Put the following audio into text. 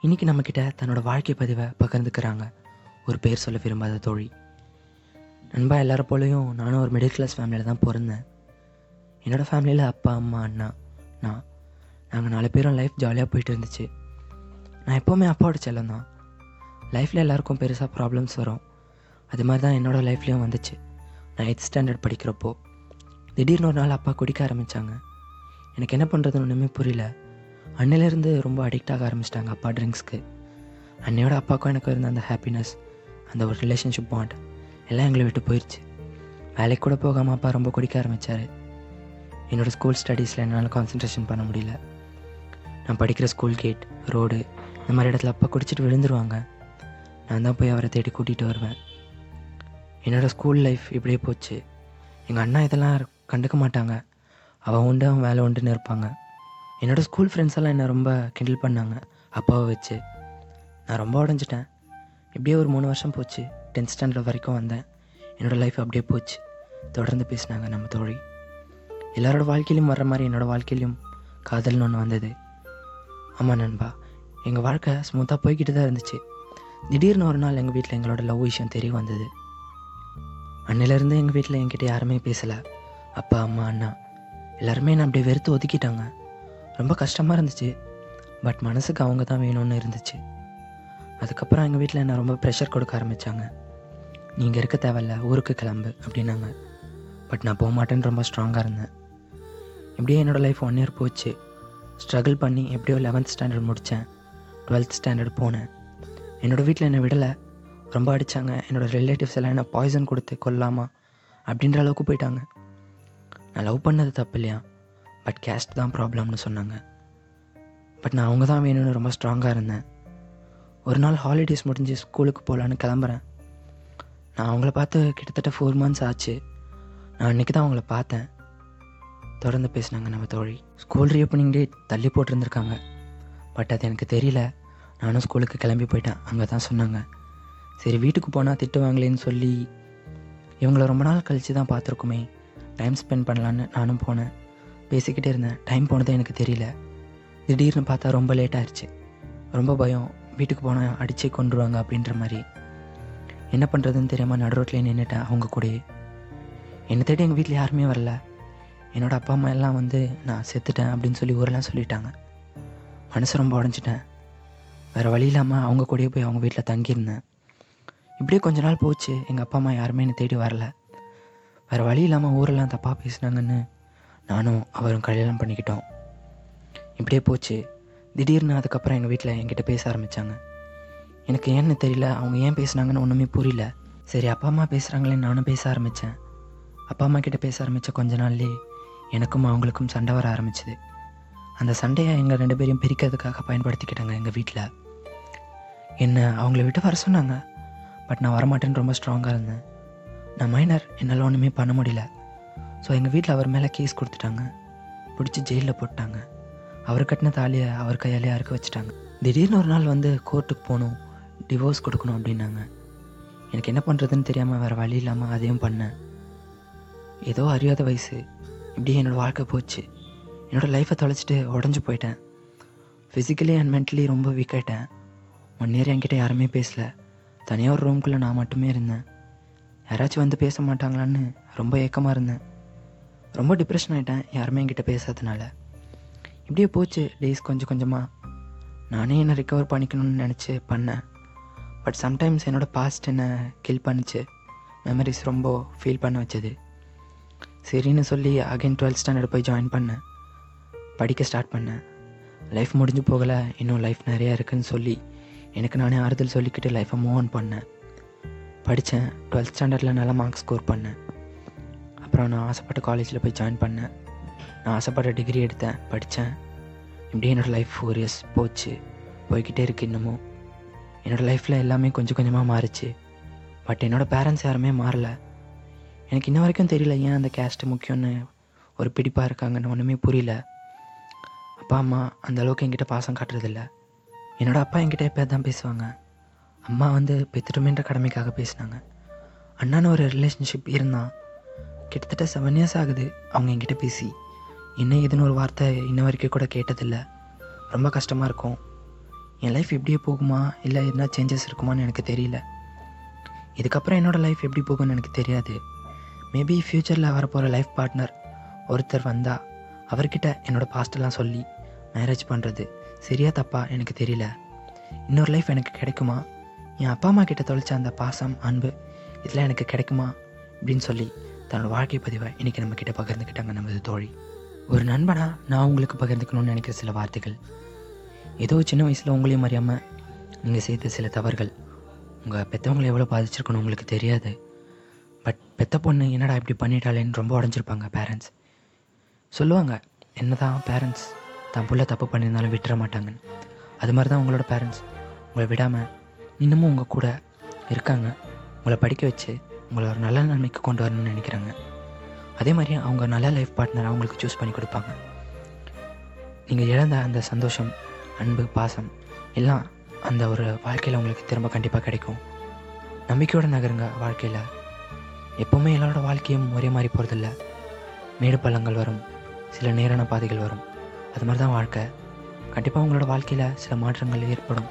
இன்னைக்கு நம்மக்கிட்ட தன்னோட வாழ்க்கை பதிவை பகிர்ந்துக்கிறாங்க. ஒரு பேர் சொல்ல விரும்பாத தோழி. நண்பா எல்லார போலையும் நானும் ஒரு மிடில் கிளாஸ் ஃபேமிலியில் தான் பிறந்தேன். என்னோடய ஃபேமிலியில் அப்பா அம்மா அண்ணா நான் நாங்கள் நாலு பேரும் லைஃப் ஜாலியாக போயிட்டு இருந்துச்சு. நான் எப்போவுமே அப்பாவோட செல்லம் தான். லைஃப்பில் எல்லாருக்கும் பெருசாக ப்ராப்ளம்ஸ் வரும். அது மாதிரி தான் என்னோடய லைஃப்லேயும் வந்துச்சு. நான் எயித் ஸ்டாண்டர்ட் படிக்கிறப்போ திடீர்னு ஒரு நாள் அப்பா குடிக்க ஆரம்பித்தாங்க எனக்கு என்ன பண்ணுறதுன்னு ஒன்றுமே புரியல. அன்னையிலேருந்து ரொம்ப அடிக்ட் ஆக ஆரம்பிச்சிட்டாங்க அப்பா ட்ரிங்க்ஸ்க்கு அன்னையோட அப்பாவுக்கும் எனக்கு இருந்த அந்த ஹாப்பினஸ் அந்த ஒரு ரிலேஷன்ஷிப் பாண்ட் எல்லாம் எங்களை விட்டு போயிடுச்சு வேலைக்கு கூட போகாமல் அப்பா ரொம்ப குடிக்க ஆரம்பித்தார் என்னோடய ஸ்கூல் ஸ்டடீஸில் என்னால் கான்சன்ட்ரேஷன் பண்ண முடியல. நான் படிக்கிற ஸ்கூல் கேட் ரோடு இந்த மாதிரி இடத்துல அப்பா குடிச்சிட்டு விழுந்துருவாங்க. நான் தான் போய் அவரை தேடி கூட்டிகிட்டு வருவேன். என்னோடய ஸ்கூல் லைஃப் இப்படியே போச்சு. எங்கள் அண்ணா இதெல்லாம் கண்டுக்க மாட்டாங்க. அவன் உண்டு அவன் வேலை உண்டுன்னு இருப்பாங்க. என்னோடய ஸ்கூல் ஃப்ரெண்ட்ஸ் எல்லாம் என்னை ரொம்ப கிண்டில் பண்ணாங்க. அப்பாவை வச்சு. நான் ரொம்ப உடஞ்சிட்டேன். இப்படியே ஒரு மூணு வருஷம் போச்சு. டென்த் ஸ்டாண்டர்ட் வரைக்கும் வந்தேன். என்னோடய லைஃப் அப்படியே போச்சு. தொடர்ந்து பேசினாங்க நம்ம தோழி. எல்லாரோட வாழ்க்கையிலும் வர்ற மாதிரி என்னோடய வாழ்க்கையிலும் காதல்னு ஒன்று வந்தது. ஆமாம் நண்பா எங்கள் வாழ்க்கை ஸ்மூத்தாக போய்கிட்டு தான் இருந்துச்சு. திடீர்னு ஒரு நாள் எங்கள் வீட்டில் எங்களோட லவ் விஷயம் தெரிய வந்தது. அன்னிலேருந்து எங்கள் வீட்டில் என்கிட்ட யாருமே பேசலை. அப்பா அம்மா அண்ணா. எல்லாருமே என்னை அப்படியே வெறுத்து ஒதுக்கிட்டாங்க. ரொம்ப கஷ்டமாக இருந்துச்சு. பட் மனசுக்கு அவங்க தான் வேணும்னு இருந்துச்சு. அதுக்கப்புறம் எங்கள் வீட்டில் என்ன ரொம்ப ப்ரெஷர் கொடுக்க ஆரம்பித்தாங்க நீங்கள் இருக்க தேவையில்ல ஊருக்கு கிளம்பு அப்படின்னாங்க. பட் நான் போக மாட்டேன்னு ரொம்ப ஸ்ட்ராங்காக இருந்தேன். இப்படியே என்னோடய லைஃப் ஒன் இயர் போச்சு. ஸ்ட்ரகிள் பண்ணி எப்படியோ லெவன்த் ஸ்டாண்டர்ட் முடித்தேன் டுவெல்த் ஸ்டாண்டர்ட் போனேன். என்னோடய வீட்டில் என்னை விடலை. ரொம்ப அடித்தாங்க என்னோடய ரிலேட்டிவ்ஸ் எல்லாம் என்ன பாய்சன் கொடுத்து கொல்லாமா அப்படின்ற அளவுக்கு போயிட்டாங்க. நான் லவ் பண்ணது தப்பு இல்லையா? பட் கேஸ்ட் தான் ப்ராப்ளம்னு சொன்னாங்க. பட் நான் அவங்க தான் வேணும்னு ரொம்ப ஸ்ட்ராங்காக இருந்தேன். ஒரு நாள் ஹாலிடேஸ் முடிஞ்சு ஸ்கூலுக்கு போகலான்னு கிளம்புறேன். நான் அவங்கள பார்த்து கிட்டத்தட்ட ஃபோர் மந்த்ஸ் ஆச்சு. நான் அன்றைக்கி தான் அவங்கள பார்த்தேன். தொடர்ந்து பேசினாங்க நம்ம தோழி. ஸ்கூல் ரீஓப்பனிங் டே தள்ளி போட்டிருந்துருக்காங்க. பட் அது எனக்கு தெரியல. நானும் ஸ்கூலுக்கு கிளம்பி போயிட்டேன். அங்கே தான் சொன்னாங்க. சரி வீட்டுக்கு போனால் திட்டுவாங்களேன்னு சொல்லி இவங்கள ரொம்ப நாள் கழித்து தான் பார்த்துருக்குமே. டைம் ஸ்பெண்ட் பண்ணலான்னு நானும் போனேன். பேசிக்கிட்டே இருந்தேன். டைம் போனதே எனக்கு தெரியல. திடீர்னு பார்த்தா ரொம்ப லேட் ஆயிடுச்சு ரொம்ப பயம். வீட்டுக்கு போனால் அடிச்சே கொண்டுருவாங்க அப்படின்ற மாதிரி. என்ன பண்ணுறதுன்னு தெரியாமல் நடு ரோட்லேயே நின்றுட்டேன் அவங்க கூடயே. என்னை தேடி எங்கள் வீட்டில் யாருமே வரல. என்னோடய அப்பா அம்மா எல்லாம் வந்து நான் செத்துட்டேன் அப்படின்னு சொல்லி ஊரெல்லாம் சொல்லிட்டாங்க. மனசு ரொம்ப உடஞ்சிட்டேன். வேறு வழி இல்லாமல் அவங்க கூடயே போய் அவங்க வீட்டில் தங்கியிருந்தேன். இப்படியே கொஞ்ச நாள் போச்சு. எங்கள் அப்பா அம்மா யாருமே என்னை தேடி வரல. வேறு வழி இல்லாமல் ஊரெல்லாம் தப்பாக பேசினாங்கன்னு நானும் அவரும் கல்யாணம் பண்ணிக்கிட்டோம். இப்படியே போச்சு. திடீர்னு அதுக்கப்புறம் எங்கள் வீட்டில் என்கிட்ட பேச ஆரம்பித்தாங்க எனக்கு ஏன்னு தெரியல அவங்க ஏன் பேசுனாங்கன்னு ஒன்றுமே புரியல. சரி அப்பா அம்மா பேசுகிறாங்களேன்னு நானும் பேச ஆரம்பித்தேன் அப்பா அம்மா கிட்டே பேச ஆரம்பித்த கொஞ்ச நாள்லேயே எனக்கும் அவங்களுக்கும் சண்டை வர ஆரம்பிச்சுது. அந்த சண்டையை எங்கள் ரெண்டு பேரையும் பிரிக்கிறதுக்காக பயன்படுத்திக்கிட்டாங்க எங்கள் வீட்டில் என்னை அவங்கள விட்டு வர சொன்னாங்க? பட் நான் வரமாட்டேன்னு ரொம்ப ஸ்ட்ராங்காக இருந்தேன். நான் மைனர் என்னால் ஒன்றுமே பண்ண முடியல. ஸோ எங்கள் வீட்டில் அவர் மேலே கேஸ் கொடுத்துட்டாங்க. பிடிச்சி ஜெயிலில் போட்டாங்க. அவர் கட்டின தாலியை அவர் கையாலே அறுக்க வச்சுட்டாங்க. திடீர்னு ஒரு நாள் வந்து கோர்ட்டுக்கு போகணும் டிவோர்ஸ் கொடுக்கணும் அப்படின்னாங்க. எனக்கு என்ன பண்ணுறதுன்னு தெரியாமல் வேறு வழி இல்லாமல் அதையும் பண்ணேன். ஏதோ அறியாத வயசு. இப்படியே என்னோடய வாழ்க்கை போச்சு. என்னோடய லைஃப்பை தொலைச்சிட்டு உடஞ்சி போயிட்டேன். ஃபிசிக்கலி அண்ட் மென்டலி ரொம்ப வீக் ஆகிட்டேன் ஒன் இயர் என்கிட்ட யாருமே பேசல. தனியாக ஒரு ரூம்குள்ளே நான் மட்டுமே இருந்தேன். யாராச்சும் வந்து பேச மாட்டாங்களான்னு ரொம்ப ஏக்கமாக இருந்தேன். ரொம்ப டிப்ரெஷன் ஆகிட்டேன் யாருமே என்கிட்ட பேசாதனால இப்படியே போச்சு. டேஸ் கொஞ்சம் கொஞ்சமாக நானே என்னை ரிக்கவர் பண்ணிக்கணும்னு நினச்சி பண்ணேன். பட் சம்டைம்ஸ் என்னோடய பாஸ்ட் என்னை கில் பண்ணிச்சு. மெமரிஸ் ரொம்ப ஃபீல் பண்ண வச்சது. சரின்னு சொல்லி அகைன் டுவெல்த் ஸ்டாண்டர்ட் போய் ஜாயின் பண்ணேன். படிக்க ஸ்டார்ட் பண்ணேன். லைஃப் முடிஞ்சு போகலை. இன்னும் லைஃப் நிறையா இருக்குதுன்னு சொல்லி எனக்கு நானே ஆறுதல் சொல்லிக்கிட்டு லைஃப்பை மூவ் ஆன் பண்ணேன். படித்தேன் டுவெல்த் ஸ்டாண்டர்டில் நல்லா மார்க்ஸ் ஸ்கோர் பண்ணேன். அப்புறம் நான் ஆசைப்பட்ட காலேஜில் போய் ஜாயின் பண்ணேன். நான் ஆசைப்பட்ட டிகிரி எடுத்தேன் படித்தேன் இப்படியே என்னோடய லைஃப் ஃபோர் இயர்ஸ் போச்சு. போய்கிட்டே இருக்கு இன்னமும். என்னோடய லைஃப்பில் எல்லாமே கொஞ்சம் கொஞ்சமாக மாறுச்சு. பட் என்னோடய பேரண்ட்ஸ் யாருமே மாறல. எனக்கு இன்ன வரைக்கும் தெரியல ஏன் அந்த கேஸ்ட்டு முக்கியம்னு ஒரு பிடிப்பாக இருக்காங்கன்னு ஒன்றுமே புரியல. அப்பா அம்மா அந்த அளவுக்கு என்கிட்ட பாசம் காட்டுறதில்ல. என்னோடய அப்பா என்கிட்ட எப்போ தான் பேசுவாங்க. அம்மா வந்து பெத்துட்டுமேன்ற கடமைக்காக பேசினாங்க. அண்ணான்னு ஒரு ரிலேஷன்ஷிப் இருந்தான். கிட்டத்தட்ட செவன் இயர்ஸ் ஆகுது அவங்க என்கிட்ட பேசி. என்ன ஏதுன்னு ஒரு வார்த்தை இன்ன வரைக்கும் கூட கேட்டதில்லை. ரொம்ப கஷ்டமாக இருக்கும். என் லைஃப் இப்படியே போகுமா? இல்லை எதுனா சேஞ்சஸ் இருக்குமான்னு எனக்கு தெரியல. இதுக்கப்புறம் என்னோடய லைஃப் எப்படி போகும்னு எனக்கு தெரியாது. மேபி ஃப்யூச்சரில் வரப்போகிற லைஃப் பார்ட்னர் ஒருத்தர் வந்தால் அவர்கிட்ட என்னோடய பாஸ்டெல்லாம் சொல்லி மேரேஜ் பண்ணுறது சரியா தப்பா எனக்கு தெரியல. இன்னொரு லைஃப் எனக்கு கிடைக்குமா? என் அப்பா அம்மா கிட்ட தொலைச்ச அந்த பாசம் அன்பு இதெல்லாம் எனக்கு கிடைக்குமா? அப்படின்னு சொல்லி தன்னோட வாழ்க்கை பதிவை இன்றைக்கி நம்ம பகிர்ந்துக்கிட்டாங்க நமது தோழி. ஒரு நண்பனாக நான் உங்களுக்கு பகிர்ந்துக்கணும்னு நினைக்கிற சில வார்த்தைகள். ஏதோ சின்ன வயசில் உங்களையும் அறியாமல் நீங்கள் செய்த சில தவறுகள். உங்கள் பெற்றவங்களை எவ்வளோ பாதிச்சிருக்கணும் உங்களுக்கு தெரியாது. பட் பெத்த பொண்ணு என்னடா இப்படி பண்ணிட்டாளேன்னு ரொம்ப உடஞ்சிருப்பாங்க பேரண்ட்ஸ் சொல்லுவாங்க என்ன தான் பேரண்ட்ஸ் தான் புள்ள தப்பு பண்ணியிருந்தாலும் விட்டுற மாட்டாங்கன்னு. அது மாதிரி தான் உங்களோட பேரண்ட்ஸ் உங்களை விடாமல் இன்னமும் உங்கள் கூட இருக்காங்க. உங்களை படிக்க வச்சு உங்களை ஒரு நல்ல நன்மைக்கு கொண்டு வரணும்னு நினைக்கிறாங்க. அதே மாதிரி அவங்க நல்ல லைஃப் பார்ட்னர் அவங்களுக்கு சூஸ் பண்ணி கொடுப்பாங்க. நீங்கள் இழந்த அந்த சந்தோஷம் அன்பு பாசம் எல்லாம் அந்த ஒரு வாழ்க்கையில் உங்களுக்கு திரும்ப கண்டிப்பாக கிடைக்கும். நம்பிக்கையோடு நகருங்க வாழ்க்கையில். எப்போவுமே எல்லாரோட வாழ்க்கையும் ஒரே மாதிரி போகிறதில்ல மேடு பள்ளங்கள் வரும் சில நேரான பாதைகள் வரும். அது மாதிரி தான் வாழ்க்கை. கண்டிப்பாக உங்களோட வாழ்க்கையில் சில மாற்றங்கள் ஏற்படும்.